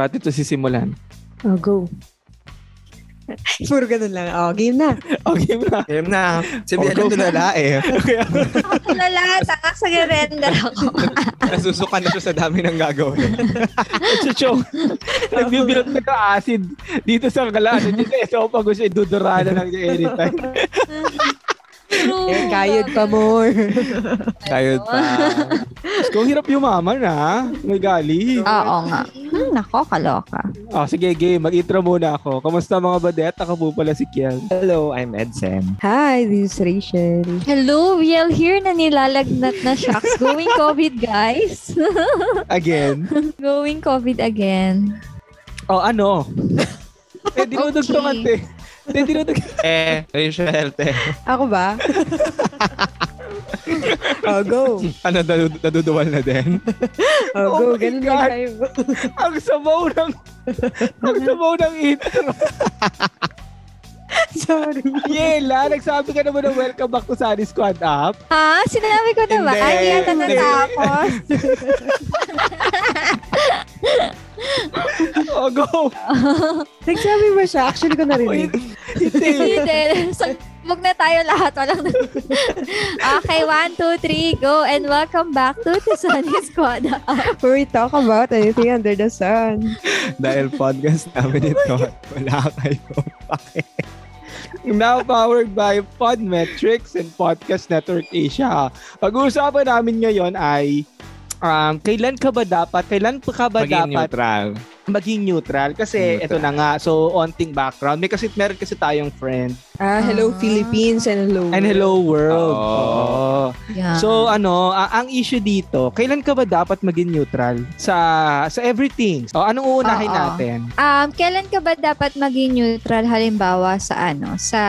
Pati ito sisimulan. Oh, go. Puro ganun lang. Oh, game na. Okay na. Game na. Si Oh, yung tulala eh. Lala, taka sa render ako. Nasusukan na siya sa dami ng gagawin. Chucho. Nagbibilot na yung acid dito sa kalaan. Dito eh. So, pag gusto, idudurana lang niya anytime. True. Eh, kayod pa more. Kayod pa. Kung hirap yumaman ha. May gali. Oo nga. Hmm, nako, kaloka. Oh, sige, game. Mag-intro muna ako. Kamusta mga badet? Ako po pala si Kiel. Hello, I'm Edsen. Hi, this is Rachel. Hello, Viel here na nilalagnat na shocks. Going COVID, guys. Again. Going COVID again. Oh, ano? eh, dinudugtungan, te. Eh, dinudugtungan. Eh, Rachel, te. Ako ba? oh, go. Ano, nadu- naduduwal na din? Oh, Oh go. my Ganun God. lang tayo. ang sabaw ng... ang sabaw ng intro. Sorry. Yela, nagsabi ka naman ng welcome back to Sunny Squad Up. Ha? Sinabi ko na ba? Hindi. Ay, hindi yata Hindi. natapos. Oh, go! Nagsabi ba siya? Actually ko narinig. Hindi. Hindi. Sabog na tayo lahat. Walang Okay, one, two, three, go. And welcome back to the Sunny Squad. Where we talk about anything under the sun. Dahil podcast namin ito, wala kayo. Now powered by Podmetrics and Podcast Network Asia. Pag-uusapan namin ngayon ay um, kailan ka ba dapat, kailan pa ka ba Maging dapat neutral. maging neutral? Kasi Neutral. ito na nga, so onting background. May kasi, meron kasi tayong friend. Ah, hello Philippines and hello. And hello world. Oo. Yeah. So ano, a- ang issue dito, kailan ka ba dapat maging neutral sa sa everything? O anong uunahin Oo. natin? Um, kailan ka ba dapat maging neutral halimbawa sa ano, sa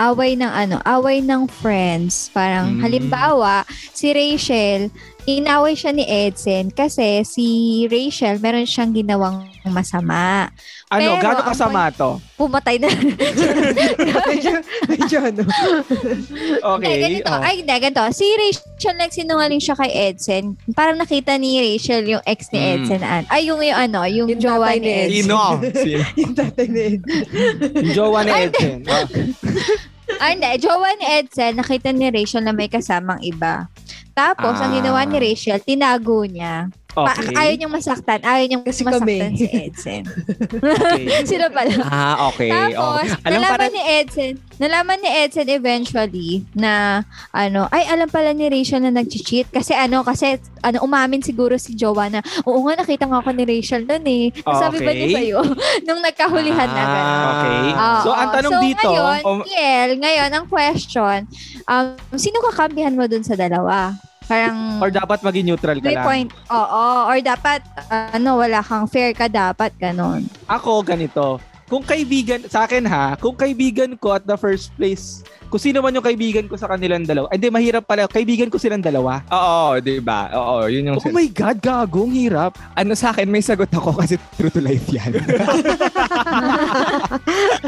away ng ano, away ng friends? Parang Mm. halimbawa, si Rachel, inaway siya ni Edson kasi si Rachel meron siyang ginawang masama. Ano, Pero gaano kasama to? Pumatay na. medyo, medyo ano. Okay. Hindi, ganito. oh. Ay, hindi, ganito. Si Rachel, nagsinungaling siya kay Edson. Parang nakita ni Rachel yung ex ni Mm. Edson. An- Ay, yung, yung ano, yung, Yung jowa tatay ni ni Edson. Sino? Yung tatay na yun. Yung jowa ni Edson. Ah, hindi. Jowa ni Edson, nakita ni Rachel na may kasamang iba. Tapos, ang Ah. ginawa ni Rachel, tinago niya. Pa- Okay. ayaw niyang masaktan. Ayaw niyang Kasi masaktan kami. si Edson. okay. Sila pala. Ah, okay. Tapos, okay. Alam nalaman parang, ni Edson, nalaman ni Edson eventually na, ano, ay, alam pala ni Rachel na nag-cheat. Kasi ano, kasi, ano, umamin siguro si Jowa na, oo nga, nakita nga ako ni Rachel nun eh. Sabi ba niya Okay. sa'yo? Nung nagkahulihan na Ah, gano'n. Okay. Oo. So, ang tanong so, dito, ngayon, um, Kiel, ngayon, ang question, um, sino kakampihan mo dun sa dalawa? Parang, or dapat maging neutral ka lang? point, oo, or dapat, uh, ano, wala kang fair ka dapat, ganon. Ako, ganito. Kung kaibigan, sa akin ha, kung kaibigan ko at the first place, kung sino man yung kaibigan ko sa kanilang dalawa, ay di, mahirap pala, kaibigan ko silang dalawa. Oo, di ba? Oo, yun yung... Oh my God, gagong hirap. ano sa akin, may sagot ako kasi true to life yan.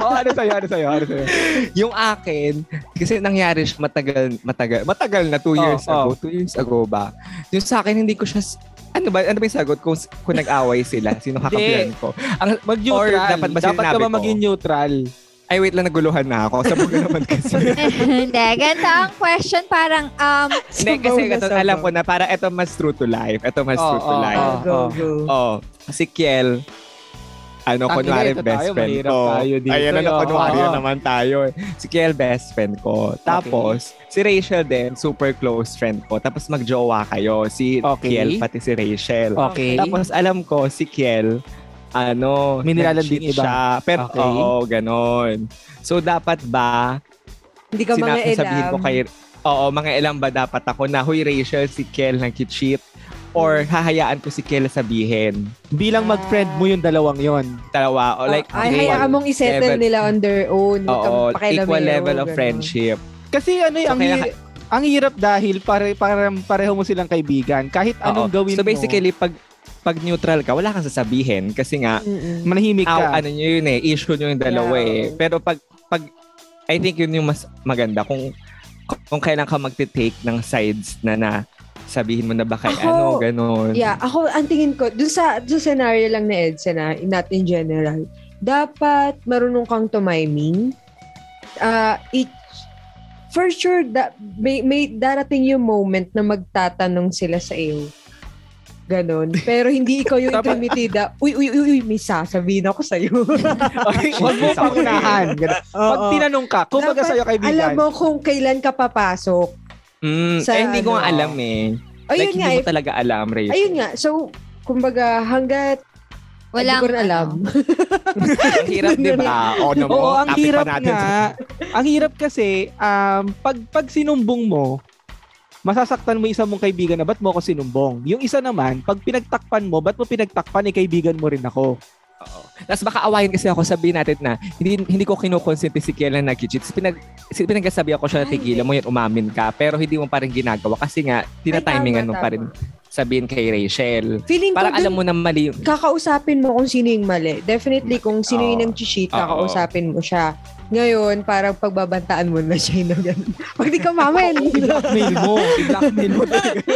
oh, ano sa'yo, ano sa'yo, ano sa'yo? yung akin, kasi nangyari siya matagal, matagal, matagal na two Oh, years oh. ago. Two years ago ba? Yung sa akin, hindi ko siya, ano ba, ano ba yung sagot kung, kung nag-away sila? Sino kakampihan ko? Ang, Mag-neutral. Or dapat ba dapat ka ba ko? maging neutral? ay, wait lang, naguluhan na ako. Sabog na naman kasi. Hindi, ganito ang question, parang, um, Hindi, kasi Sabaw na ito, sabaw. alam ko na, para ito mas true to life. Ito mas Oo, true to oo, life. Oh, go, oh. go. Oh, si Kiel, ano, Tangina, kunwari ito best tayo, friend ko. tayo dito, Ayan na, eh. kunwari Oo. na naman tayo. eh. Si Kiel, best friend ko. Tapos, si Rachel din, super close friend ko. Tapos magjowa kayo. Si Okay. Kiel, pati si Rachel. Okay. Tapos, alam ko, si Kiel, ano, May nilalanding nag-cheat iba. siya. Pero, Okay. oo, ganon. So, dapat ba, Hindi ka mga sabihin ko kay, oo, mga ilang ba dapat ako na, huy Rachel, si Kiel nag-cheat. Or hahayaan ko si Kiel sabihin. Bilang mag-friend mo yung dalawang yon. Dalawa. O like, ay, equal hayaan mong isettle level- nila on their own. Oo, equal level of ganun. friendship. Kasi ano, eh, So, ang, kailangan- hi- ang hirap dahil pare, pare, pareho mo silang kaibigan. Kahit anong Oo. gawin So mo, basically, pag pag neutral ka, wala kang sasabihin kasi nga, Mm-mm. manahimik aw, ka. ano nyo yun eh, issue nyo yung dalawa Yeah. eh. Pero pag, pag, I think yun yung mas maganda kung kung kailan ka magte-take ng sides na na sabihin mo na ba kay Ako, ano, ganun. Yeah, ako, ang tingin ko, dun sa, dun sa scenario lang ni Edsa na, not in general, dapat marunong kang tumiming. Uh, each, for sure, da, may, may darating yung moment na magtatanong sila sa iyo. Ganon. Pero hindi ikaw yung intimitida. Uy, uy, uy, uy, may sasabihin ako sa'yo. Huwag mo pangunahan. Pag tinanong ka, kung baga Dapat sa'yo kaibigan, Alam mo kung kailan ka papasok. Mm, Sa eh, hindi ko ano, nga alam eh. Ayun like, nga, hindi eh. mo talaga alam, Rachel. Ayun nga. So, kumbaga, hanggat Walang, hindi ko rin alam. ano. ang hirap, di ba? O, mo, Oo, ang hirap pa natin. nga. ang hirap kasi, um, pag, pag sinumbong mo, masasaktan mo isa mong kaibigan na ba't mo ako sinumbong? Yung isa naman, pag pinagtakpan mo, ba't mo pinagtakpan, eh, kaibigan mo rin ako. Oo. Tapos baka awayin kasi ako sabihin natin na hindi hindi ko kinukonsente si Kiel na nag-cheat. Pinag, pinagkasabi ako siya na tigilan mo yan, umamin ka. Pero hindi mo pa rin ginagawa kasi nga, tinatimingan mo pa rin sabihin kay Rachel. Feeling Parang alam mo na mali yung... kakausapin mo kung sino yung mali. Definitely, kung sino yung nag-cheat, kakausapin mo siya. Ngayon, parang pagbabantaan mo na siya na gano'n. Pag di ka mamen. I-blackmail mo. I-blackmail mo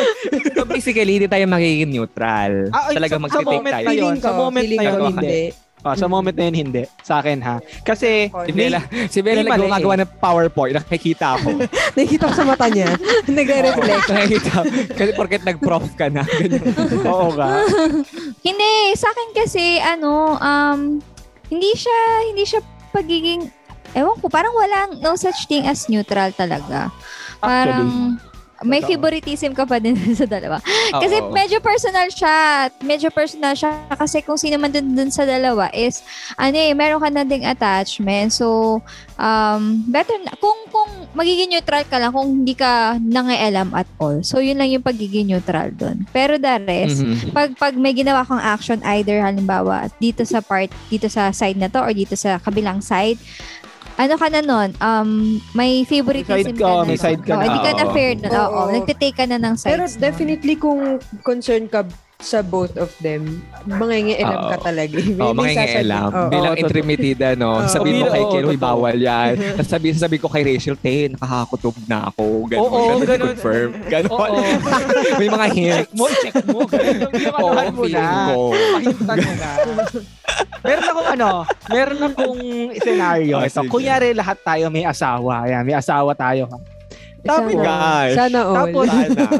so basically, hindi tayo magiging neutral. Ah, ay, Talaga sa- sa mag-take moment tayo. na yun. ko, Sa moment na yun, hindi. Ah, sa moment na yun, hindi. Sa akin, ha? Kasi, Si Bella, si Bella mali gumagawa ng PowerPoint. Nakikita ako. Nakikita ko sa mata niya. Nagre-reflect. Nakikita. Kasi porket nag-prof ka na. Oo ka. Hindi, sa akin kasi, ano, um, hindi siya, hindi siya pagiging, ewan ko, parang walang, no such thing as neutral talaga. Parang, may Totoo. favoritism ka pa din sa dalawa. Kasi Oo. medyo personal siya. Medyo personal siya kasi kung sino man dun, dun sa dalawa is ano eh, meron ka na ding attachment. So, um, better na, kung, kung magiging neutral ka lang, kung hindi ka nangialam at all. So, yun lang yung pagiging neutral dun. Pero the rest, Mhm. pag pag may ginawa kang action either halimbawa dito sa part dito sa side na to or dito sa kabilang side ano ka na nun, um, may favoritism May side ka, ka, na may side ka na. Hindi ka na fair nun. Oo, Oo. nagtitake ka na ng sides. Pero definitely kung concerned ka sa both of them, mangingialam ka Oo. talaga. Oh, mga sasabihin- Oo. Bilang Oo, totoo. intermitida, no? Oo. sabihin mo Oo, kay oo, Kiel, "Uy, bawal yan. Tapos sabihin, sabi ko kay Rachel, te, nakakakutob na ako. Ganun, Oo, ganun, ganun. confirm. Ganun. Oo. May mga hints. check mo, check mo. Ganun yung Oo, anuhan mo na. ko. Pahintan mo na. meron akong ano, meron akong scenario. Oh, Ito, kunyari lahat tayo may asawa. Ayan, may asawa tayo. ha? Tapos, Sana- gosh. Sana all. Tapos- Sana.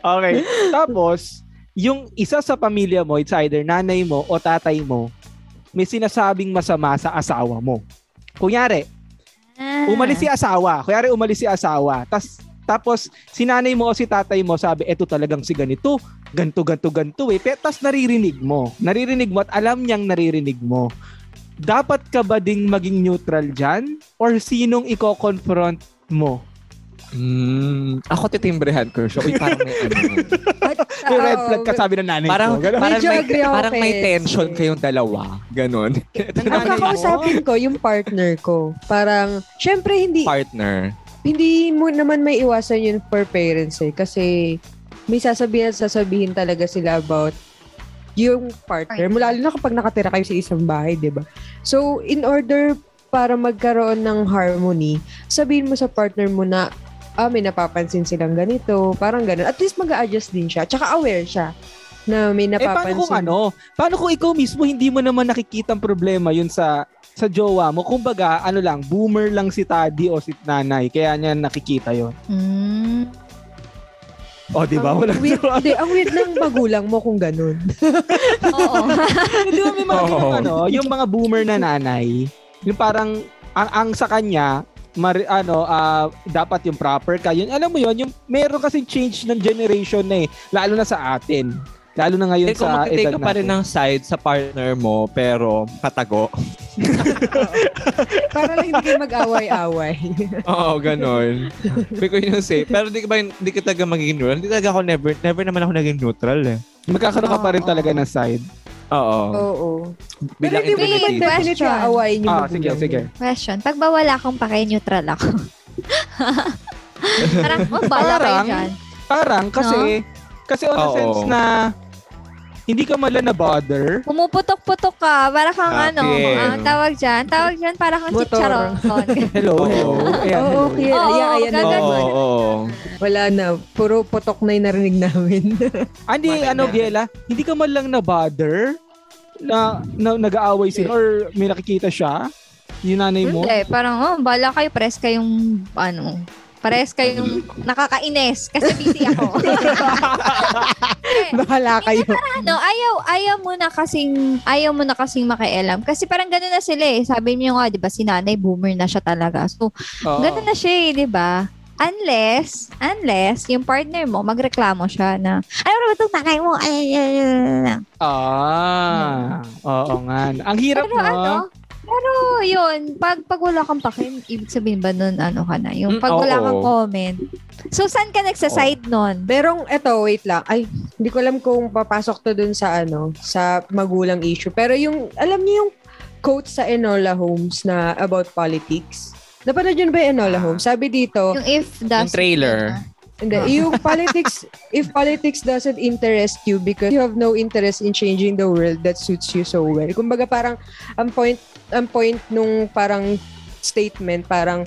Okay. Tapos, yung isa sa pamilya mo, it's either nanay mo o tatay mo, may sinasabing masama sa asawa mo. Kunyari, Ah. umalis si asawa. Kunyari, umalis si asawa. Tas, tapos, si nanay mo o si tatay mo sabi, eto talagang si ganito, ganto, ganto, ganto eh. Pe- Tas naririnig mo. Naririnig mo at alam niyang naririnig mo. Dapat ka ba ding maging neutral dyan? Or sinong i-confront mo? Mm, ako titimbrehan ko siya. Uy, parang may ano. May red Oo, flag ka sabi ng nanay parang, ko. Ganun. parang, Medyo may, agree parang may tension kayong dalawa. Ganon. Ang kakausapin ko, yung partner ko. Parang, syempre hindi, Partner. hindi mo naman may iwasan yun for parents eh. Kasi may sasabihin at sasabihin talaga sila about yung partner. Mula lalo na kapag nakatira kayo sa isang bahay, di ba? So, in order para magkaroon ng harmony, sabihin mo sa partner mo na, ah, may napapansin silang ganito, parang ganun. At least mag adjust din siya. Tsaka aware siya na may Eh, paano napapansin. kung ano? Paano kung ikaw mismo hindi mo naman nakikita ang problema yun sa sa jowa mo? Kumbaga, ano lang, boomer lang si daddy o si nanay. Kaya niya nakikita yon. Mm. O, di ba? Ang Wala weird, hindi, ang weird ng magulang mo kung ganun. Oo. Di ba may mga Oo. ganun, ano, yung mga boomer na nanay, yung parang, ang, ang sa kanya, mari, ano, ah, dapat yung proper ka. Yun, alam mo yun, yung meron kasing change ng generation na eh, lalo na sa atin. Lalo na ngayon Eh, kung sa edad ka pa rin natin. ng side sa partner mo, pero patago. Para lang hindi kayo mag-away-away. Oo, ganon. Because yun say, pero di ka ba, di ka talaga magiging neutral. Hindi talaga ako never, never naman ako naging neutral eh. Magkakaroon ka pa rin talaga ng side. Oo. Oo. Pero Bilang hindi mo naman definitely question. aawayin yung Ah, sige, magulang sige. Question. Pag ba wala akong pake, neutral ako. Parang, oh, bala kayo Parang, dyan. Parang kasi, kasi on a Oo. sense na hindi ka mala na bother. Pumuputok-putok ka. Para kang Ah, ano, ang tawag dyan. Tawag dyan, para kang Motor. chicharon. Hello, Oo. hello. Ayan, Oo, hello. okay. Oo, Ayan, ayan gagawin. Oo. Wala na. Puro putok na yung narinig namin. Hindi, ano, na. Biela, hindi ka man lang na bother na, na nag-aaway sila or may nakikita siya, yung nanay mo. Hindi, parang, oh, bala kayo, press kayong, ano, pares kayong nakakainis kasi busy ako. Bahala kayo. ano, ayaw, ayaw mo na kasing, ayaw mo na kasing makialam. Kasi parang gano'n na sila eh. Sabi niyo nga, di ba, si nanay, boomer na siya talaga. So, Oo. gano'n na siya eh, di ba? Unless, unless, yung partner mo, magreklamo siya na, ano ba itong takay mo? Ay, ay, ay, ay, ay." Ah, oo nga. Ang hirap Pero no? ano, pero yun, pag, pag wala kang pakin, ibig sabihin ba nun, ano ka na? Yung Mm, pag wala kang comment. So, saan ka nagsaside nun? Pero eto, wait lang. Ay, hindi ko alam kung papasok to dun sa ano, sa magulang issue. Pero yung, alam niyo yung quote sa Enola Holmes na about politics? Napanood yun ba yung Enola Holmes? Sabi dito, Yung if does Yung trailer. hindi, yung politics, if politics doesn't interest you because you have no interest in changing the world that suits you so well. Kumbaga parang, ang point, ang point nung parang statement, parang,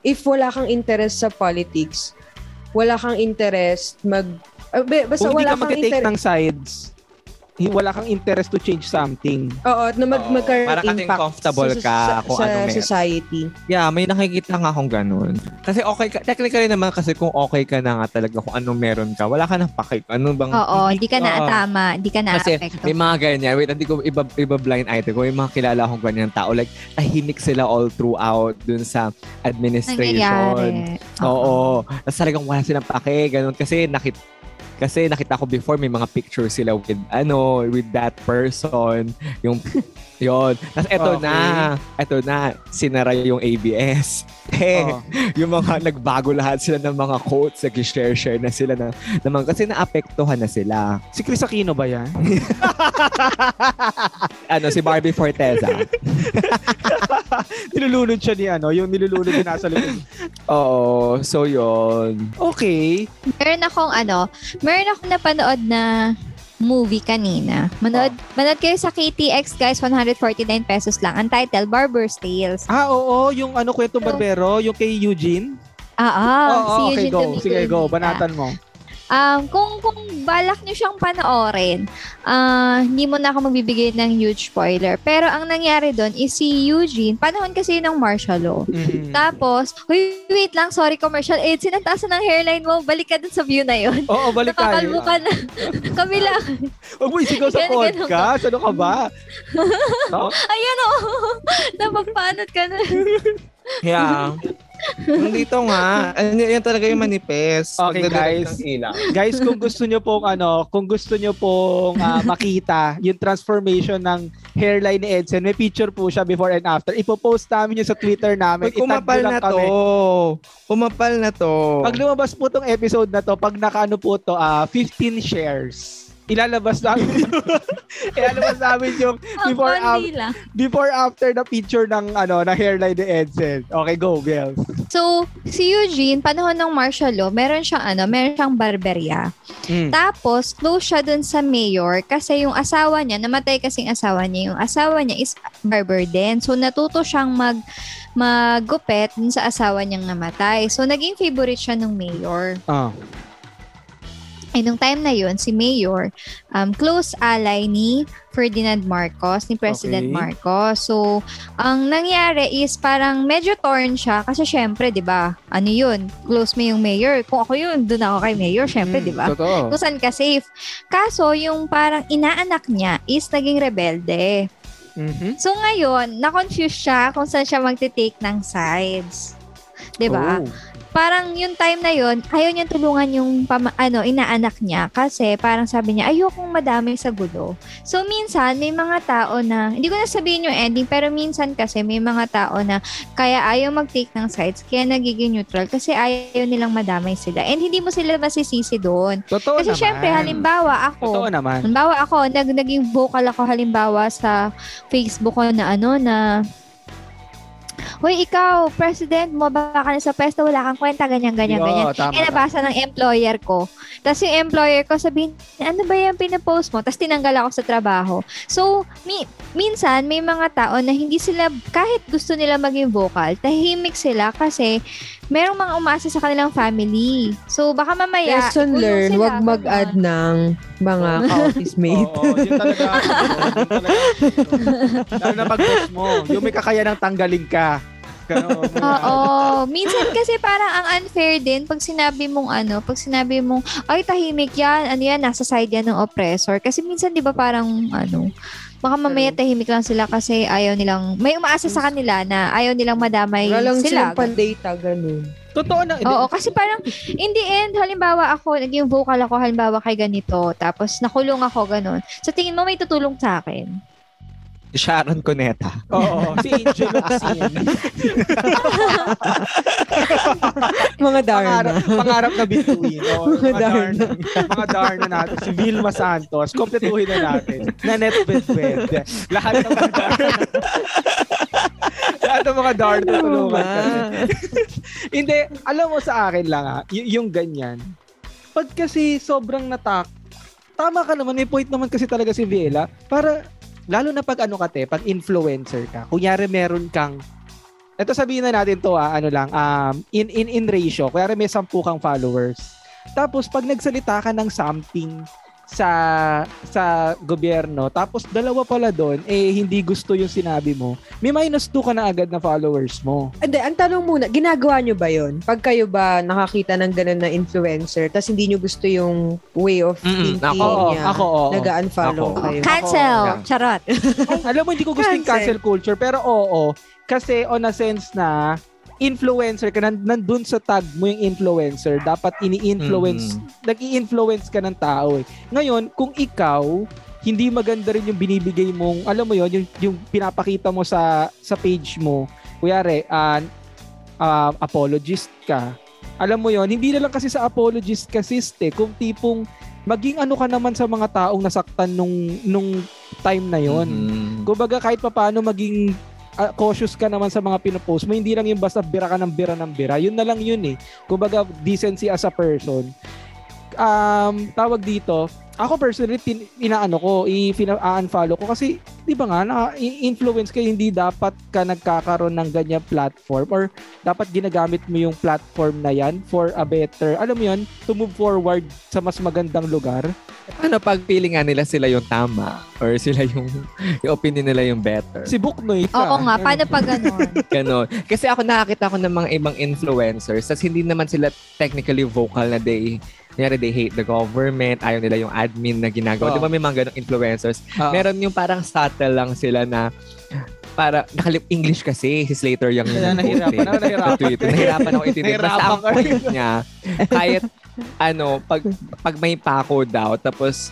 if wala kang interest sa politics, wala kang interest mag, be- basta Kung hindi wala ka kang mag-take interest. ng sides, wala kang interest to change something. Oo, na mag, Oo, magkaroon para ng kasing impact comfortable sa, ka sa, kung sa ano meron. society. Yeah, may nakikita nga akong ganun. Kasi okay ka, technically naman kasi kung okay ka na nga talaga kung anong meron ka, wala ka nang paki. Ano bang... Oo, hindi ka na Oo. tama, hindi ka na Kasi apekto. may mga ganyan. Wait, hindi ko iba, iba blind item ko. May mga kilala akong ganyan tao. Like, tahimik sila all throughout dun sa administration. Nangyayari. Oo. Tapos talagang wala silang pake. Ganun. Kasi nakit kasi nakita ko before may mga pictures sila with ano with that person. Yung yon tapos eto Okay. na eto na sinara yung ABS eh Oo. yung mga nagbago lahat sila ng mga quotes nag-share share na sila na naman kasi naapektuhan na sila Si Chris Aquino ba yan? ano si Barbie Forteza nilulunod siya ni ano, yung nilulunod yung nasa likod. oo so yon Okay. Meron akong ano, meron akong napanood na movie kanina. Manood, manood kayo sa KTX guys, 149 pesos lang. Ang title, Barber's Tales. Ah, oo, yung ano kwento barbero, yung kay Eugene. Ah, ah, Oo, si okay, Eugene go. Domingo Sige, go. Banatan mo. Um, kung kung balak niyo siyang panoorin, ah hindi mo na ako magbibigay ng huge spoiler. Pero ang nangyari doon is si Eugene, panahon kasi ng martial law. Mhm. Tapos, uy, wait lang, sorry, commercial aid, sinantasan ng hairline mo, balik ka dun sa view na yon. Oo, balik tayo. Nakakalbo ka na. Kabila. Huwag mo isigaw sa podcast. Ano ka ba? Ayan o. Napagpanot ka na. yeah Nandito nga. Ano, yan talaga yung manifest. Okay, guys. Guys, kung gusto nyo pong ano, kung gusto nyo pong ah, makita yung transformation ng hairline ni Edson, may picture po siya before and after. Ipopost namin yun sa Twitter namin. Uy, kumapal na kami. to. Kumapal na to. Pag lumabas po tong episode na to, pag nakaano po to, ah 15 shares. Ilalabas namin ilalabas namin yung before af- kandila. before after na picture ng ano na hairline ni Edson. Okay, go, Bels. So, si Eugene, panahon ng martial law, meron siyang ano, meron siyang barberya. Mm. Tapos, close siya dun sa mayor kasi yung asawa niya, namatay kasing asawa niya, yung asawa niya is barber din. So, natuto siyang mag maggupet dun sa asawa niyang namatay. So, naging favorite siya ng mayor. Ah. Ay, nung time na yun, si Mayor, um, close ally ni Ferdinand Marcos, ni President Okay. Marcos. So, ang nangyari is parang medyo torn siya kasi syempre, di ba, ano yun, close mo yung Mayor. Kung ako yun, doon ako kay Mayor, syempre, Mm, di ba? Totoo. Kung saan ka safe. Kaso, yung parang inaanak niya is naging rebelde. Mhm. So, ngayon, na-confuse siya kung saan siya magte-take ng sides. Di ba? Oh. Parang yung time na yun, ayaw niya tulungan yung pama, ano, inaanak niya kasi parang sabi niya, ayokong madami sa gulo. So, minsan, may mga tao na, hindi ko na sabihin yung ending, pero minsan kasi may mga tao na kaya ayaw mag-take ng sides, kaya nagiging neutral kasi ayaw nilang madamay sila. And hindi mo sila masisisi doon. Totoo Kasi naman. syempre, halimbawa Totoo ako, naman. halimbawa ako, nag, naging vocal ako halimbawa sa Facebook ko na ano, na Hoy, ikaw, president mo, baka na sa pwesto, wala kang kwenta, ganyan, ganyan, Oo, ganyan. tama. Eh, nabasa ng employer ko. Tapos yung employer ko sabihin, ano ba yung pinapost mo? Tapos tinanggal ako sa trabaho. So, mi- minsan, may mga tao na hindi sila, kahit gusto nila maging vocal, tahimik sila kasi merong mga umasa sa kanilang family. So, baka mamaya, Lesson ikulong learn, sila, wag mag-add ng mga ka-office mate. Oo, yun talaga. yun talaga. Lalo na pag mo, yung may kakaya ng tanggalin ka. Ganun. Oo. Minsan kasi parang ang unfair din pag sinabi mong ano, pag sinabi mong, ay tahimik yan, ano yan, nasa side yan ng oppressor. Kasi minsan di ba parang ano, baka mamaya tahimik lang sila kasi ayaw nilang, may umaasa sa kanila na ayaw nilang madamay Wala lang sila. silang pandata, ganun. Totoo na. Oo, kasi parang in the end, halimbawa ako, naging vocal ako, halimbawa kay ganito, tapos nakulong ako, ganun. Sa tingin mo may tutulong sa akin? Sharon Cuneta. Oo, si Angel Locsin. Mga Darna. Pangarap, pangarap na bituin. Oo, Mga mga Darna. mga Darna natin. Si Vilma Santos. Kompletuhin na natin. Nanette Bedbed. Lahat ng mga Darna. Lahat ng mga Darna tulungan kami. Hindi, alam mo sa akin lang ha, y- yung ganyan. Pag kasi sobrang natak, tama ka naman, may point naman kasi talaga si Viela, para, lalo na pag ano ka te, pag influencer ka, kunyari meron kang, eto sabihin na natin to ah, ano lang, um, in, in, in ratio, kunyari may 10 kang followers, tapos pag nagsalita ka ng something sa sa gobyerno tapos dalawa pala doon eh hindi gusto yung sinabi mo may minus 2 ka na agad na followers mo Hindi, ang tanong muna, ginagawa nyo ba yon? Pag kayo ba nakakita ng ganun na influencer, tapos hindi nyo gusto yung way of Mm-mm, thinking ako, Oo, niya, ako, oo. nag-unfollow Ako. kayo. Cancel! Yeah. Charot! Alam mo, hindi ko gusto yung Cancel. cancel culture, pero oo. Kasi on a sense na, influencer ka, nan- nandun sa tag mo yung influencer, dapat ini-influence, nag-i-influence ka ng tao eh. Ngayon, kung ikaw, hindi maganda rin yung binibigay mong, alam mo yon yung, yung pinapakita mo sa sa page mo, kuyari, uh, uh, apologist ka, alam mo yon hindi na lang kasi sa apologist ka sis, eh, kung tipong maging ano ka naman sa mga taong nasaktan nung nung time na yon Mhm. Kumbaga kahit papaano maging ah, cautious ka naman sa mga pinopost mo. Hindi lang yung basta bira ka ng bira ng bira. Yun na lang yun eh. Kumbaga decency as a person. Um, tawag dito, ako personally, pin, inaano ko, i-unfollow ko kasi, di ba nga, na-influence ka, hindi dapat ka nagkakaroon ng ganyan platform or dapat ginagamit mo yung platform na yan for a better, alam mo yun, to move forward sa mas magandang lugar. Ano pag feeling nga nila sila yung tama or sila yung, yung opinion nila yung better? Si Buknoy ka. Oo nga, paano pa ganon? Ganon. Kasi ako nakakita ko ng mga ibang influencers tas hindi naman sila technically vocal na they Kunyari, they hate the government, ayaw nila yung admin na ginagawa. Oo. Di ba may mga ganong influencers? Oo. Meron yung parang subtle lang sila na para nakalip English kasi si Slater yung Kaya nahirapan ako, nahirapan. Twitter. Nahirapan ako intindihin. Basta ang point niya, kahit ano, pag, pag may pako daw, tapos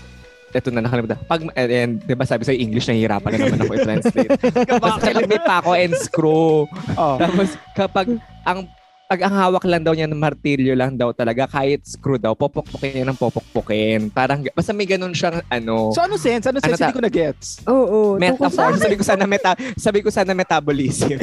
eto na nakalimutan. Pag, and, and di ba sabi sa English, nahihirapan na naman ako i-translate. Basta kapag may pako and screw, Oh. tapos kapag ang pag ang hawak lang daw niya ng martilyo lang daw talaga, kahit screw daw, popokpokin niya ng popokpokin. Parang, basta may ganun siyang ano, So ano sense? Ano sense? ta- Hindi ko na-gets. Oo. metaphor. Sabi ko sana meta, sabi ko sana metabolism.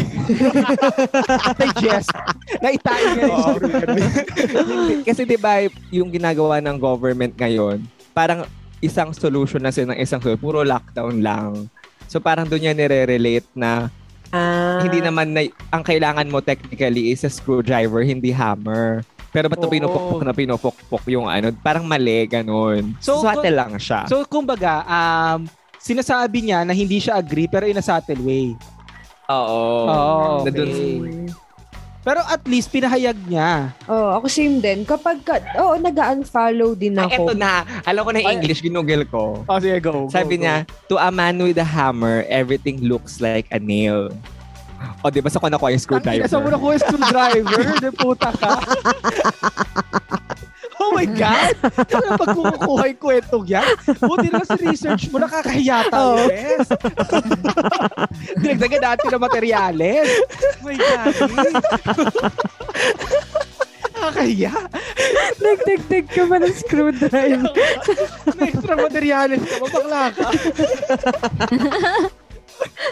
Digest. Naitain niya. Hindi, Kasi 'di ba yung ginagawa ng government ngayon, parang isang solution na sila ng isang solution, puro lockdown lang. So parang doon niya nire-relate na Ah, hindi naman na, ang kailangan mo technically is a screwdriver, hindi hammer. Pero ba't Oo. na pinupukpok na pinupukpok yung ano, parang mali, ganun. So, So, lang siya. So kumbaga, um, sinasabi niya na hindi siya agree pero in a subtle way. Oo. Oo, Na dun- okay. Pero at least pinahayag niya. Oo, ako same din. Kapag, ka, oo, nag-unfollow din Ay, ako. eto na. Alam ko na yung Ay. English, ginugel ko. Oh, sige, go. Sabi niya, to a man with a hammer, everything looks like a nail. O, di ba sa ko nakuha yung screwdriver? Sa mo na ko yung screwdriver, de puta ka. Oh my God! Ano pag kumukuha yung kwentong yan? Buti na sa research mo, nakakahiya tayo, yes. Dinagdagan natin ng materyales. Oh my God. Nakakahiya. Nagdagdag ka ba ng screwdriver? May extra materyales ka, mabakla ka.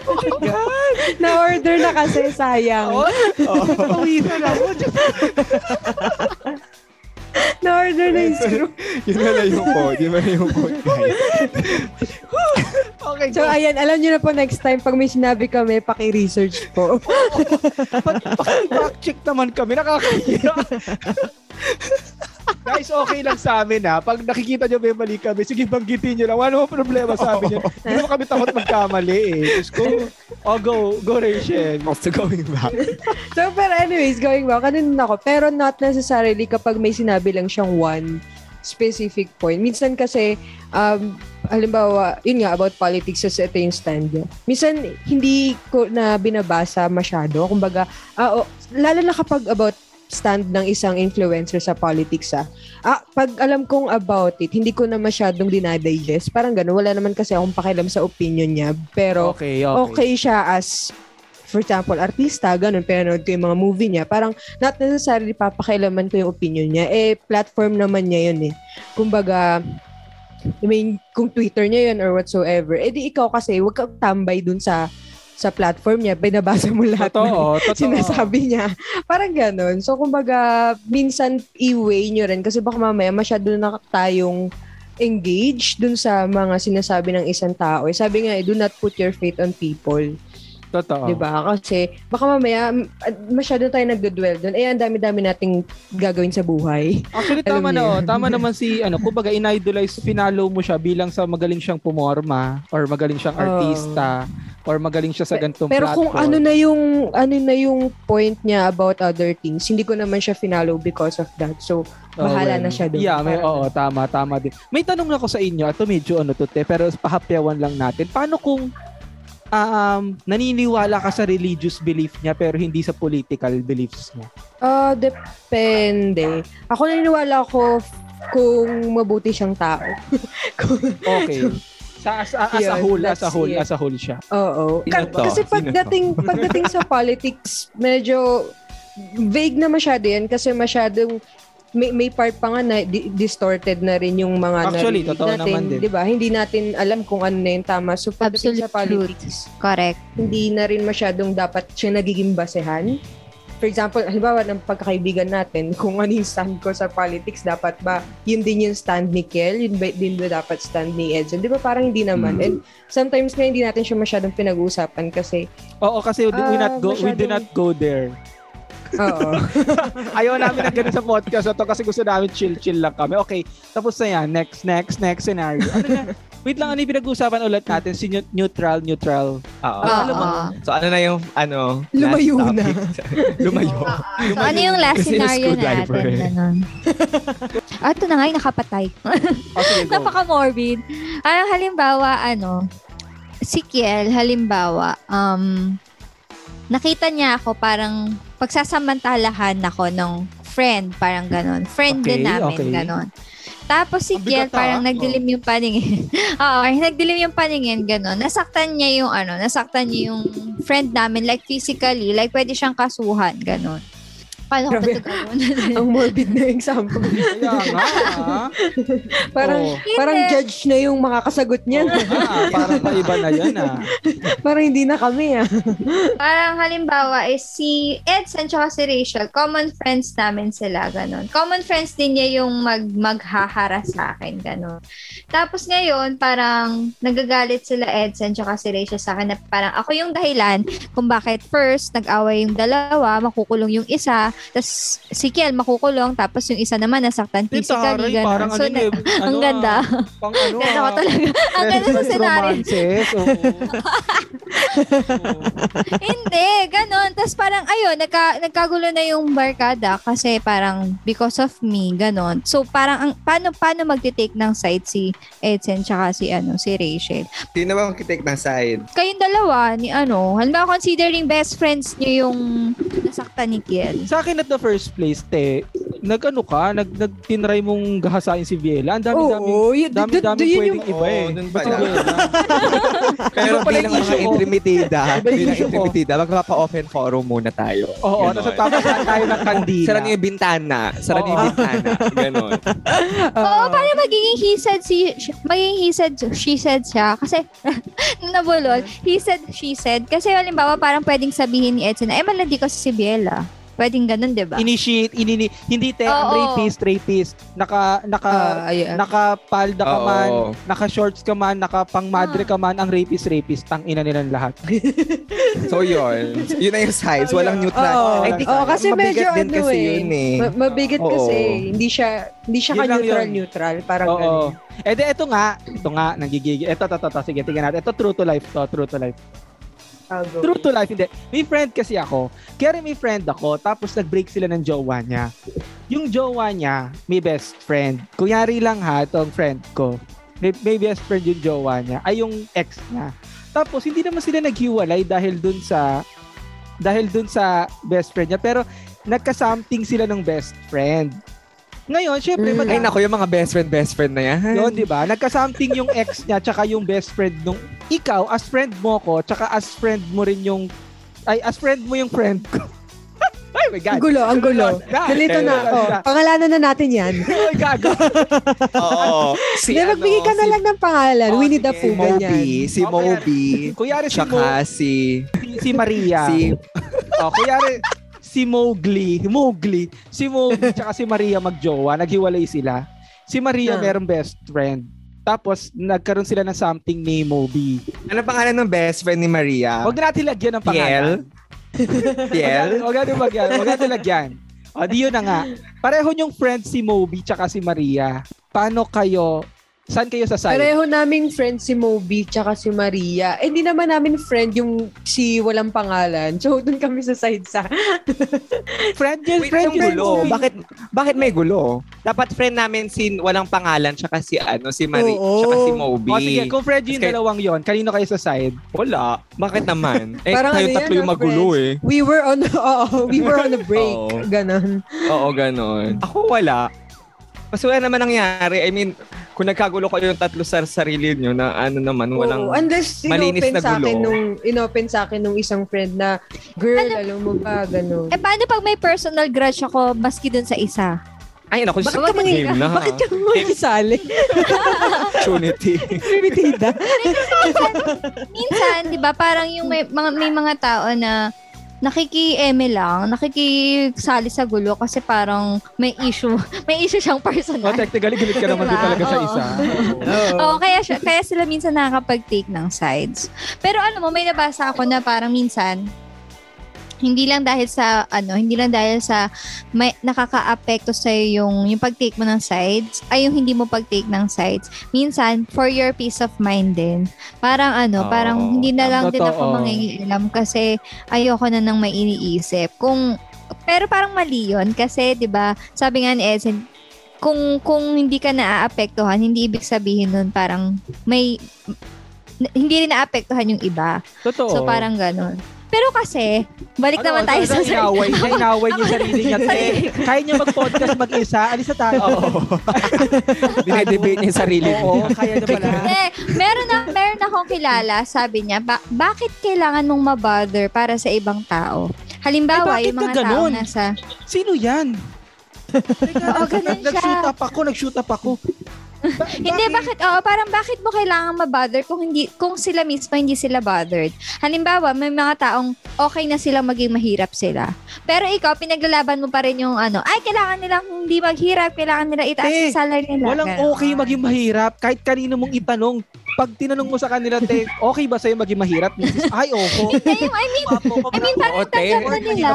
oh my God. Na-order na kasi, sayang. Oh, Tawisan ako. Na-order na yung screw. yun na lang yung code. Yun na lang yung code. Okay, So, ayan, alam nyo na po next time, pag may sinabi kami, paki-research po. Fact check naman kami, nakakahiya. Guys, okay lang sa amin ha. Pag nakikita nyo may mali kami, sige banggitin nyo lang. Wala namang problema sa amin yan. Hindi naman kami takot magkamali eh. Diyos ko. Oh, go. Go, Rachel. Also going back. So, pero anyways, going back, ano din ako. Pero not necessarily kapag may sinabi lang siyang one specific point. Minsan kasi, um, halimbawa, yun nga, about politics, so ito yung stand niya. Minsan, hindi ko na binabasa masyado. Kumbaga, ah, oh, lalo na kapag about stand ng isang influencer sa politics ah. Ah, pag alam kong about it, hindi ko na masyadong dinadigest. Parang gano'n. Wala naman kasi akong pakialam sa opinion niya. Pero, Okay, okay siya as for example, artista, ganun, pinanood ko yung mga movie niya, parang not necessarily papakailaman ko yung opinion niya. Eh, platform naman niya yun eh. Kumbaga, I mean, kung Twitter niya yun or whatsoever, eh di ikaw kasi, huwag kang tambay dun sa sa platform niya, binabasa mo lahat ng Totoo, totoo. sinasabi niya. Parang ganun. So, kumbaga, minsan i-weigh nyo rin kasi baka mamaya masyado na tayong engaged dun sa mga sinasabi ng isang tao. Eh, sabi nga, eh, do not put your faith on people. Totoo. 'Di ba? Kasi baka mamaya at- masyado tayo nagdo-dwell doon. Eh ang dami-dami nating gagawin sa buhay. Actually, Alam tama na. Oh. Tama naman si, ano, kumbaga, in-idolize, finalo mo siya bilang sa magaling siyang pumorma or magaling siyang artista or magaling siya sa gantong Pero platform. kung ano na yung ano na yung point niya about other things, hindi ko naman siya finalo because of that. So, Oh, bahala well, na siya doon. Yeah, may, oo, tama, tama din. May tanong ako sa inyo, ito medyo ano to te, pero pahapyawan lang natin. Paano kung um, naniniwala ka sa religious belief niya pero hindi sa political beliefs niya? Ah, depende. Ako naniniwala ako kung mabuti siyang tao. Okay. Sa, as, as, a Yun, whole, as a whole, it. as a whole siya. Oo. Ka- kasi pagdating pagdating sa politics, medyo vague na masyado yan kasi masyadong may, may part pa nga na di- distorted na rin yung mga Actually, totoo natin, naman din. 'di ba? Hindi natin alam kung ano na yung tama. So pagdating Absolute sa politics, Correct. hindi na rin masyadong dapat siya nagiging basehan. For example, halimbawa ng pagkakaibigan natin, kung ano yung stand ko sa politics, dapat ba yun din yung stand ni Kel, yun ba, din ba dapat stand ni Edson? Di ba parang hindi naman? Mm. And sometimes nga hindi natin siya masyadong pinag-uusapan kasi, Oo, kasi we, we Ah, not go, we do masyadong- not go there. oo. Ayaw namin na ganun sa podcast na to kasi gusto namin chill-chill lang kami. Okay, tapos na yan. Next, next, next scenario. Ano na? Wait lang, ano yung pinag-uusapan ulit natin? Si neu- neutral, neutral. Oo. Oo. alam mo, So ano na yung ano? last Lumayo na. topic? Lumayo. So, ano yung last Kasi scenario screwdriver natin? eh. Ganun. Ah, ito na nga yung nakapatay. Oh, sige, go. Napaka-morbid. Ah, halimbawa, ano, si Kiel, halimbawa, um, nakita niya ako parang pagsasamantalahan ako ng friend, parang ganon. Friend Okay, din namin, okay. ganon. Tapos si Ang Kiel, bigat, ah. parang nagdilim yung paningin. Oo, nagdilim yung paningin, ganon. Nasaktan niya yung, ano, nasaktan niya yung friend namin, like physically, like pwede siyang kasuhan, ganon. Paano ko gawin? Ang morbid na example. Kaya nga, ah. parang, Oo. parang judge na yung makakasagot niyan. Oo nga, parang paiba na yan ah. parang hindi na kami ah. Parang halimbawa is si Edson tsaka si Rachel, common friends namin sila, ganun. Common friends din niya yung mag, maghahara sa akin, ganun. Tapos ngayon, parang nagagalit sila Edson tsaka si Rachel sa akin na parang ako yung dahilan kung bakit first nag-away yung dalawa, makukulong yung isa, tapos si Kiel makukulong, tapos yung isa naman nasaktan Tita physically, Haray, parang ganun. So, ano, na- eh, ang ano, ganda. ah, Pang ano Ganda ko ah. talaga. Ang ganda sa scenario. romances. oo. Hindi, ganun. Tapos parang, ayun, nagka, nagkagulo na yung barkada kasi parang because of me, ganun. So parang, ang, paano, paano magte-take ng side si Edson tsaka si, ano, si Rachel? Sino ba mag-take ng side? Kayong dalawa, ni ano, halimbawa considering best friends niyo yung nasaktan ni Kiel. Sa akin at the first place, te, nag-ano ka, nag, nagtinry mong gahasain si Biela. Ang dami-dami, Oo, yun, dami-dami yun pwedeng yung, iba eh. Oo, dun Ba't pala. Pero Ano pala bilang yung mga issue ko? intrimitida, bilang intrimitida, magpapa-open forum muna tayo. Oo, Ganon. tapos tayo ng kandila. Sara niyo yung bintana. Sara niyo yung bintana. Ganon. Oo, para magiging he said, si, magiging he said, she said siya. Kasi, nabulol, he said, she said. Kasi halimbawa, parang pwedeng sabihin ni Edson, eh, malandi ko si Biela. Pwedeng ganun, di ba? Initiate, inini, hindi te, Oo. rapist, rapist. Naka, naka, Ah, ayan. nakapalda ka man, naka-shorts ka man, naka-pang-madre Ah. ka man, ang rapist, rapist, tang ina nilang lahat. So yun. Yun na yung sides. Walang neutral. Oo. I think Oo, kasi mabigat medyo din ano kasi eh. yun eh. Ma- mabigat Oo. kasi. Hindi siya, hindi siya ka-neutral, yun. neutral. Parang Oo. ganun. Eh di, ito nga, ito nga, nagigigil. Ito, ito, ito, ito, sige, tingnan natin. Ito, true to life to, true to life. I'll. True to life, hindi. May friend kasi ako. Kaya rin may friend ako, tapos nag-break sila ng jowa niya. Yung jowa niya, may best friend. Kunyari lang ha, itong friend ko. May, may best friend yung jowa niya, ay yung ex niya. Tapos, hindi naman sila naghiwalay dahil dun sa dahil dun sa best friend niya. Pero, nagka-something sila ng best friend. Ngayon, syempre, Mm. Ay nako, yung mga best friend, best friend na yan. yun, di ba? Nagka-something yung ex niya tsaka yung best friend nung ikaw as friend mo ko tsaka as friend mo rin yung ay as friend mo yung friend ko. ay my god. Ang gulo, ang gulo. Nalito na ako. Pangalanan na natin yan. Ay gago. Oo. Si Hindi, magbigay ka na lang ng pangalan. Oh, Winnie the Pooh, ganyan. Moby. Si. Moby. Kuyari si Mo, Tsaka si... si, si Maria. Si... oh, kuyari si Mowgli, Mowgli, si Mowgli tsaka si Maria magjowa, naghiwalay sila. Si Maria Ah. merong best friend. Tapos nagkaroon sila ng something ni Moby. Ano pangalan ng best friend ni Maria? Huwag na natin lagyan ng pangalan. Tiel? Huwag natin lagyan. Huwag natin lagyan. O, di yun na nga. Pareho yung friend si Moby tsaka si Maria. Paano kayo, saan kayo sa side? Pareho naming friend si Moby tsaka si Maria. Eh, hindi naman namin friend yung si walang pangalan. So, dun kami sa side sa... Friend yun, Wait, friend yung yun. gulo. Bakit, bakit may gulo? Dapat friend namin si walang pangalan tsaka si ano, si Marie, Oo. tsaka si Moby. O sige, kung friend yung Okay. dalawang yon, kanino kayo sa side? Wala. Bakit naman? Eh, Parang kayo ano tatlo yan, yung magulo eh. We were on, oo, we were on a break. Oo. Ganon. Oo, ganon. Ako wala. Kasi wala naman nangyari. I mean, kung nagkagulo kayo yung tatlo sa sarili nyo na ano naman, walang... Oo, unless malinis na sa akin gulo. nung inopen sa akin nung isang friend na girl, Ano? alam mo ba, ganon. Eh, paano pag may personal grudge ako maski dun sa isa? Ay, naku, Bakit ka mangi- game na. Bakit ka makisali? Opportunity. Bitida. Minsan, di ba, parang yung may mga, may mga tao na nakiki-eme lang, nakikisali sa gulo kasi parang may issue, may issue siyang personal. technically, galit ka naman din Diba? talaga sa Oo. isa. Oo, kaya, siya, kaya sila minsan nakakapag-take ng sides. Pero alam mo, may nabasa ako na parang minsan, hindi lang dahil sa ano, hindi lang dahil sa may nakaka-apekto sa yung yung pag-take mo ng sides, ay yung hindi mo pag-take ng sides. Minsan for your peace of mind din. Parang ano, Oo, parang hindi na lang din ako mangingialam kasi ayoko na nang may iniisip. Kung pero parang mali 'yon kasi 'di ba, sabi nga ni Essen, kung kung hindi ka naaapektuhan, hindi ibig sabihin nun parang may hindi rin naapektuhan yung iba. Totoo. So parang ganun. Pero kasi, balik Ano, naman tayo so, sa so, inaway niya, inaway niya yung sarili niya. Te, Sarili. kaya niya mag-podcast mag-isa, alis na tayo. Oo. Dinedebate niya yung sarili niya. Oo, kaya niya pala. Eh, meron na meron akong kilala, sabi niya, ba- bakit kailangan mong mabother para sa ibang tao? Halimbawa, Ay, bakit yung mga ka tao ganun? nasa Sino yan? Teka, Oo, ganun siya. Nag-shoot up ako, nag-shoot up ako. Ba- Hindi bakit oo parang bakit mo kailangan ma-bother kung hindi kung sila mismo hindi sila bothered. Halimbawa, may mga taong okay na silang maging mahirap sila. Pero ikaw pinaglalaban mo pa rin yung ano, ay kailangan nilang hindi maghirap, kailangan nila itaas Eh, yung salary nila. Walang okay maging mahirap. Kahit kanino mong itanong, pag tinanong mo sa kanila, te, okay ba sa'yo maging mahirap? Mrs. Ay, opo. Hindi, I mean, I mean, parang Oo, te. tanggap na nila.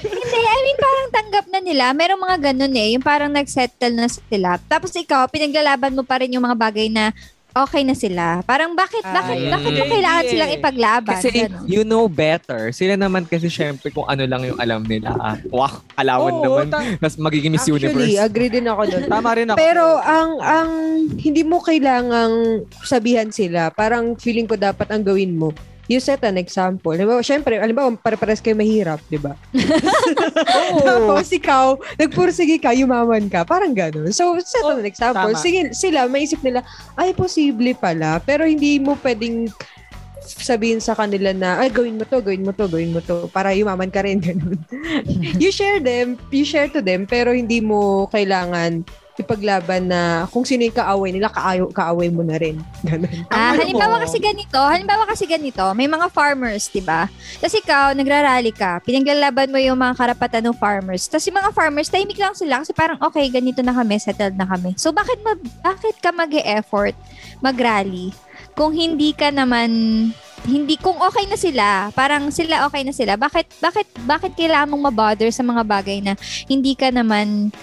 Hindi, I mean, parang tanggap na nila. Merong mga ganun eh. Yung parang nag-settle na sila. Tapos ikaw, pinaglalaban mo pa rin yung mga bagay na okay na sila. Parang bakit, bakit, Ay. bakit mo kailangan silang ipaglaban? Kasi Ganon. you know better. Sila naman kasi syempre kung ano lang yung alam nila. Ah, Wah, alawan Oo, naman. ta- Mas magiging Miss Actually, Universe. agree din ako doon. Tama rin ako. Pero ang ang hindi mo kailangang sabihan sila. Parang feeling ko dapat ang gawin mo. You set an example. Diba? Siyempre, alam ba, pare-pares kayo mahirap, di ba? Tapos ikaw, nagpursige ka, yumaman ka. Parang gano'n. So, set an example. tama. Sige, sila, maisip nila, ay, posible pala. Pero hindi mo pwedeng sabihin sa kanila na, ay, gawin mo to, gawin mo to, gawin mo to, para yumaman ka rin, ganun. you share them, you share to them, pero hindi mo kailangan ipaglaban na kung sino yung kaaway nila, kaayo, kaaway mo na rin. Ganun. Ah, halimbawa mo- kasi ganito, halimbawa kasi ganito, may mga farmers, 'di ba? Tapos ikaw nagrarally ka, pinaglalaban mo yung mga karapatan ng farmers. Tapos yung mga farmers, tahimik lang sila kasi parang okay, ganito na kami, settled na kami. So bakit ma- bakit ka mag-e-effort mag-rally kung hindi ka naman hindi kung okay na sila, parang sila okay na sila. Bakit bakit bakit kailangan mong mabother sa mga bagay na hindi ka naman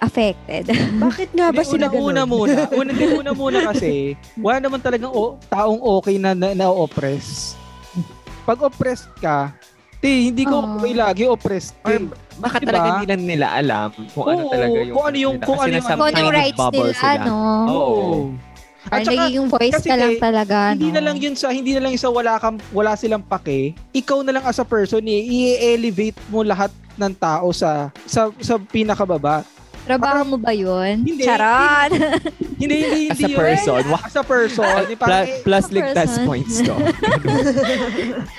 affected? Bakit nga ba sila una, una ganun? muna. Una, hindi, una muna kasi, wala naman talagang o, taong okay na, na, na-oppress. Pag oppressed ka, ti, hindi ko Oo. okay lagi oppressed. Or Ti. baka Diba? talaga hindi lang nila alam kung ano Oo, talaga yung kung ano yung- nila. kung ano yung- kung ano yung rights bubble nila, sila. no? Oo. At Parang saka, nagiging voice kasi ka lang eh, talaga, hindi no? na lang yun sa hindi na lang yun sa wala kang wala silang pake. Ikaw na lang as a person i-elevate mo lahat ng tao sa sa sa pinakababa. Trabaho mo ba yun? Hindi. Charot! Hindi hindi As hindi a yun. person, wow. As a person, eh, Plus, parang, plus person. ligtas points to.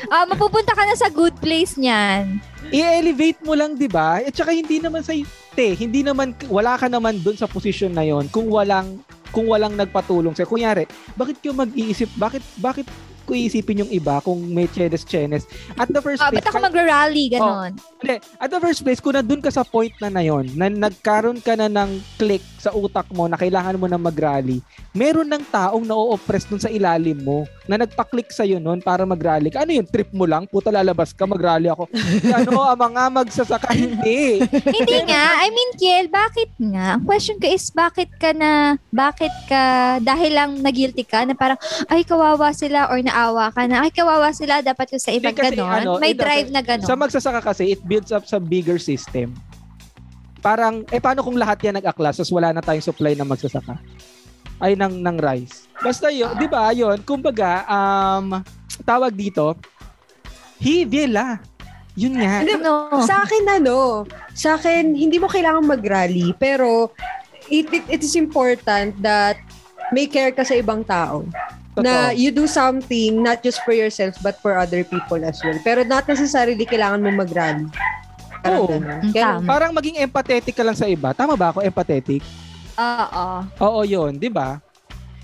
Ah, mapupunta ka na sa good place niyan. i-elevate mo lang, 'di ba? At saka hindi naman sa te, hindi naman wala ka naman doon sa posisyon na 'yon kung walang kung walang nagpatulong sa kunyari, bakit kayo mag-iisip, bakit bakit ko iisipin yung iba kung may chenes-chenes? At the first Ah, place, ba't ako magra-rally? Ganon. Hindi. At the first place, kung nandun ka sa point na na yun, na nagkaroon ka na ng click sa utak mo na kailangan mo na mag-rally, meron ng taong na-oppress dun sa ilalim mo na nagpa-click sa'yo nun para mag-rally. Ano yun? Trip mo lang? Puta lalabas ka, mag-rally ako. ano, ang mga magsasaka. Hindi. Hindi nga. I mean, Kiel, bakit nga? Ang question ko is, bakit ka na, bakit ka, dahil lang nag-guilty ka, na parang, ay, kawawa sila, or naawa ka na, ay, kawawa sila, dapat yung sa ibang ganon. ano, May ito, drive na ganon. Sa magsasaka kasi, it builds up sa bigger system. Parang, eh paano kung lahat yan nag-aklas tapos wala na tayong supply ng magsasaka? Ay, ng, ng rice. Basta yun, di ba, yun, kumbaga, um, tawag dito, hivela. Yun nga. Hindi, ano? Sa akin, ano, sa akin, hindi mo kailangan mag-rally, pero it, it, it is important that may care ka sa ibang tao. Na Totoo. you do something not just for yourself but for other people as well. Pero not necessarily kailangan mo mag-rally. Parang Oo. Mm, Kaya- tama. Parang maging empathetic ka lang sa iba. Tama ba ako, empathetic? Oo. Oo, yun, di ba?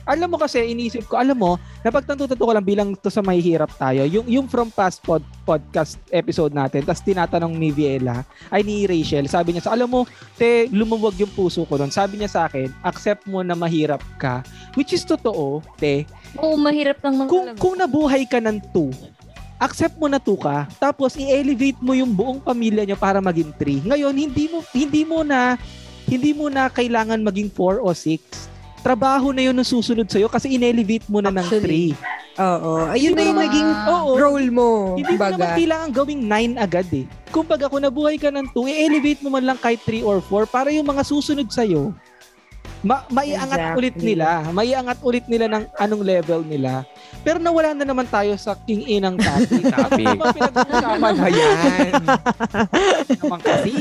Alam mo kasi, iniisip ko, alam mo, napagtanto-tanto ko lang bilang to sa mahihirap tayo, yung, yung from past pod, podcast episode natin, tas tinatanong ni Viela, ay ni Rachel, sabi niya sa, alam mo, te, lumuwag yung puso ko nun. Sabi niya sa akin, accept mo na mahirap ka. Which is totoo, te. Oo, mahirap lang mga Kung, kung nabuhay ka ng two, accept mo na two ka, tapos i-elevate mo yung buong pamilya niyo para maging three. Ngayon, hindi mo, hindi mo na, hindi mo na kailangan maging four o six. Trabaho na yun ang susunod sa'yo kasi in-elevate mo na ng Actually, three. Oo. Ayun na yung naging Oo. role mo. Hindi mo naman Baga. kailangan gawing nine agad eh. Kung baga kung nabuhay ka ng two, i-elevate mo man lang kahit three or four para yung mga susunod sa'yo, ma maiangat Exactly. ulit nila. Maiangat ulit nila ng anong level nila. Pero nawala na naman tayo sa king inang topic. Topic. Ano pinag-uusapan na yan? naman kasi.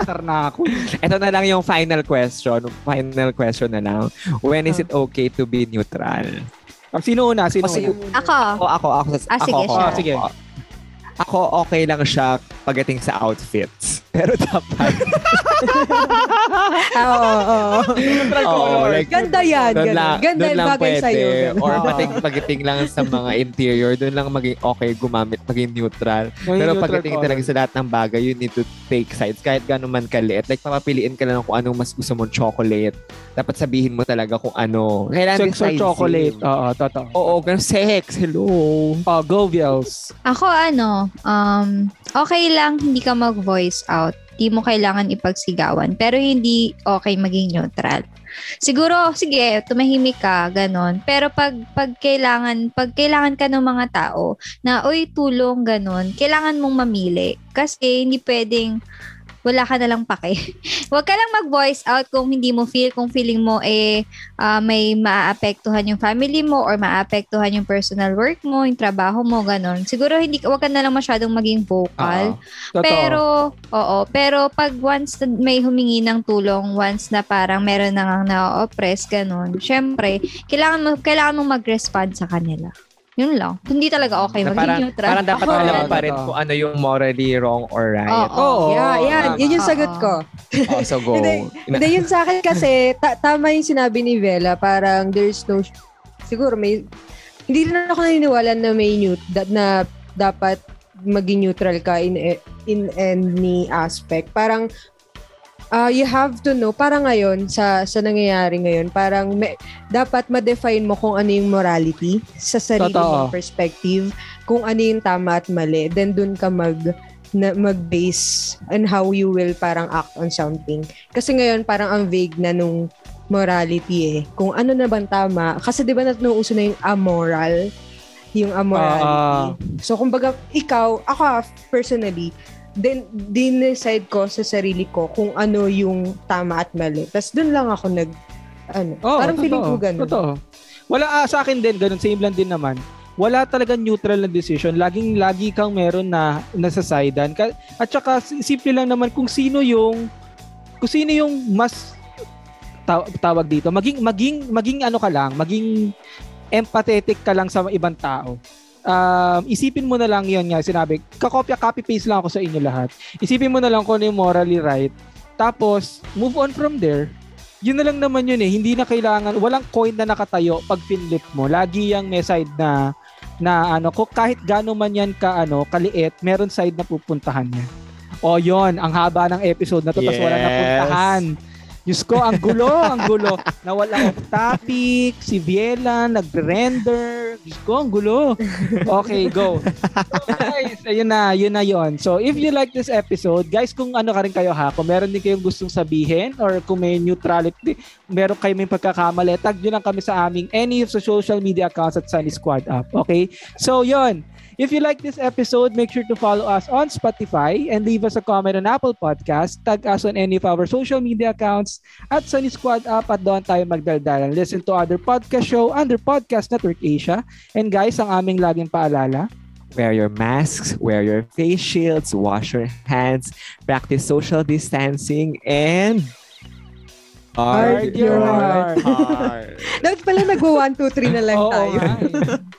Sar na ako. Ito na lang yung final question. Final question na lang. When is it okay to be neutral? Ah, Sino una? Sino Kasi- una? Ako. Ako, ako, ako. Ah, ako, sige, ako. Ah, sige. Ako, ako okay lang siya pagdating sa outfits. Pero dapat, Oo, oo. Oo, like, Ganda yan. doon Ganda, lang, ganda doon yung lang bagay pwede. sa'yo. Or Oo. pagdating, lang sa mga interior, doon lang maging okay gumamit, maging neutral. May Pero neutral pagdating color. talaga sa lahat ng bagay, you need to take sides. Kahit gano'n man kaliit. Like, papapiliin ka lang kung anong mas gusto mong chocolate. Dapat sabihin mo talaga kung ano. Kailangan Sex or chocolate. Oo, totoo. Oo, ganun. Sex. Hello. Oh, go Vels. Ako ano, um, okay lang hindi ka mag-voice out out. Di mo kailangan ipagsigawan. Pero hindi okay maging neutral. Siguro, sige, tumahimik ka, ganon. Pero pag, pag kailangan, pag kailangan ka ng mga tao na, oy, tulong, ganon, kailangan mong mamili. Kasi hindi pwedeng, wala ka na lang pake. Huwag ka lang mag-voice out kung hindi mo feel, kung feeling mo eh uh, may maaapektuhan yung family mo or maaapektuhan yung personal work mo, yung trabaho mo, ganon. Siguro hindi huwag ka na lang masyadong maging vocal. Totoo. Pero, oo, pero pag once na may humingi ng tulong, once na parang meron na nga na-oppress, ganon, syempre, kailangan mo, kailangan mong mag-respond sa kanila. Yun lang. Hindi talaga okay Na maging parang, neutral. parang dapat Ako, alam pa rin kung ano yung morally wrong or right. Oo. Oo. yeah, yan. tama. Yun yung sagot ko. Oh, so go. Hindi, yun sa akin kasi, ta- tama yung sinabi ni Vela, parang there's no, siguro may, hindi rin ako naniniwala na may neut, that, na dapat maging neutral ka in in any aspect. Parang, uh, you have to know, parang ngayon, sa, sa nangyayari ngayon, parang may, dapat ma-define mo kung ano yung morality sa sarili Totoo. mong perspective, kung ano yung tama at mali. Then, dun ka mag, na mag-base on how you will parang act on something. Kasi ngayon parang ang vague na nung morality eh. Kung ano na bang tama. Kasi di ba nauuso na yung amoral? Yung amorality. so kumbaga, ikaw, ako personally, din dinecide ko sa sarili ko kung ano yung tama at mali. Tapos dun lang ako nag, ano, Oo, parang feeling ko totoo. ganun. Totoo. Wala, ah, sa akin din, ganun, same lang din naman. Wala talaga neutral na decision. Laging, lagi kang meron na nasa. Ka- At saka, si- simple lang naman kung sino yung, kung sino yung mas taw- tawag dito, maging, maging, maging ano ka lang, maging empathetic ka lang sa ibang tao. Um, isipin mo na lang yon nga, sinabi, kakopya, copy-paste lang ako sa inyo lahat. Isipin mo na lang kung ano yung morally right. Tapos, move on from there yun na lang naman yun eh. Hindi na kailangan, walang coin na nakatayo pag finlip mo. Lagi yung may side na, na ano, kung kahit gano'n man yan ka, ano, kaliit, meron side na pupuntahan niya. O yon ang haba ng episode na to, tapos wala Yes. napuntahan. Diyos ko, ang gulo, ang gulo. Nawala off topic, si Biela, nagre-render. Diyos ko, ang gulo. Okay, go. So, guys, ayun na, yun na yun. So, if you like this episode, guys, kung ano ka rin kayo ha, kung meron din kayong gustong sabihin or kung may neutrality, meron kayo may pagkakamali, tag nyo lang kami sa aming any of the social media accounts at Sunny Squad Up. Okay? So, yun. If you like this episode, make sure to follow us on Spotify and leave us a comment on Apple Podcast. Tag us on any of our social media accounts at Sunny Squad Up at doon tayo magdaldalan. Listen to other podcast show under Podcast Network Asia. And guys, ang aming laging paalala, Wear your masks, wear your face shields, wash your hands, practice social distancing, and Guard your heart. Dapat pala nagwa 1, 2, 3 na lang Oo tayo. eh.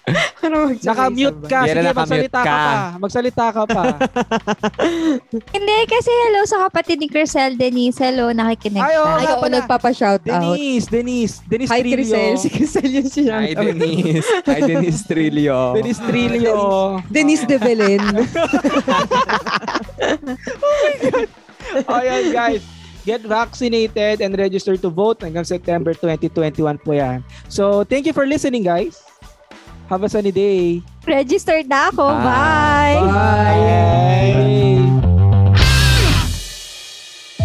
Ano? Nakamute ka. Sige, na, nakamute magsalita ka. ka. pa. Magsalita ka pa. Hindi, kasi hello sa kapatid ni Crisel, Denise. Hello, nakikinig Ay, siya. oo Ay, nga ako pala. nagpapa-shout out. Denise, Denise. Denise Hi, Trillo. Crisel. Si Crisel yun siya. Hi, Denise. Hi, Denise Trillo. Denise Trillo. Denise de Belen. oh, yan, guys. Get vaccinated and register to vote hanggang September 2021 po yan. So, thank you for listening, guys. Have a sunny day. Registered na ako. Bye. Bye. Bye.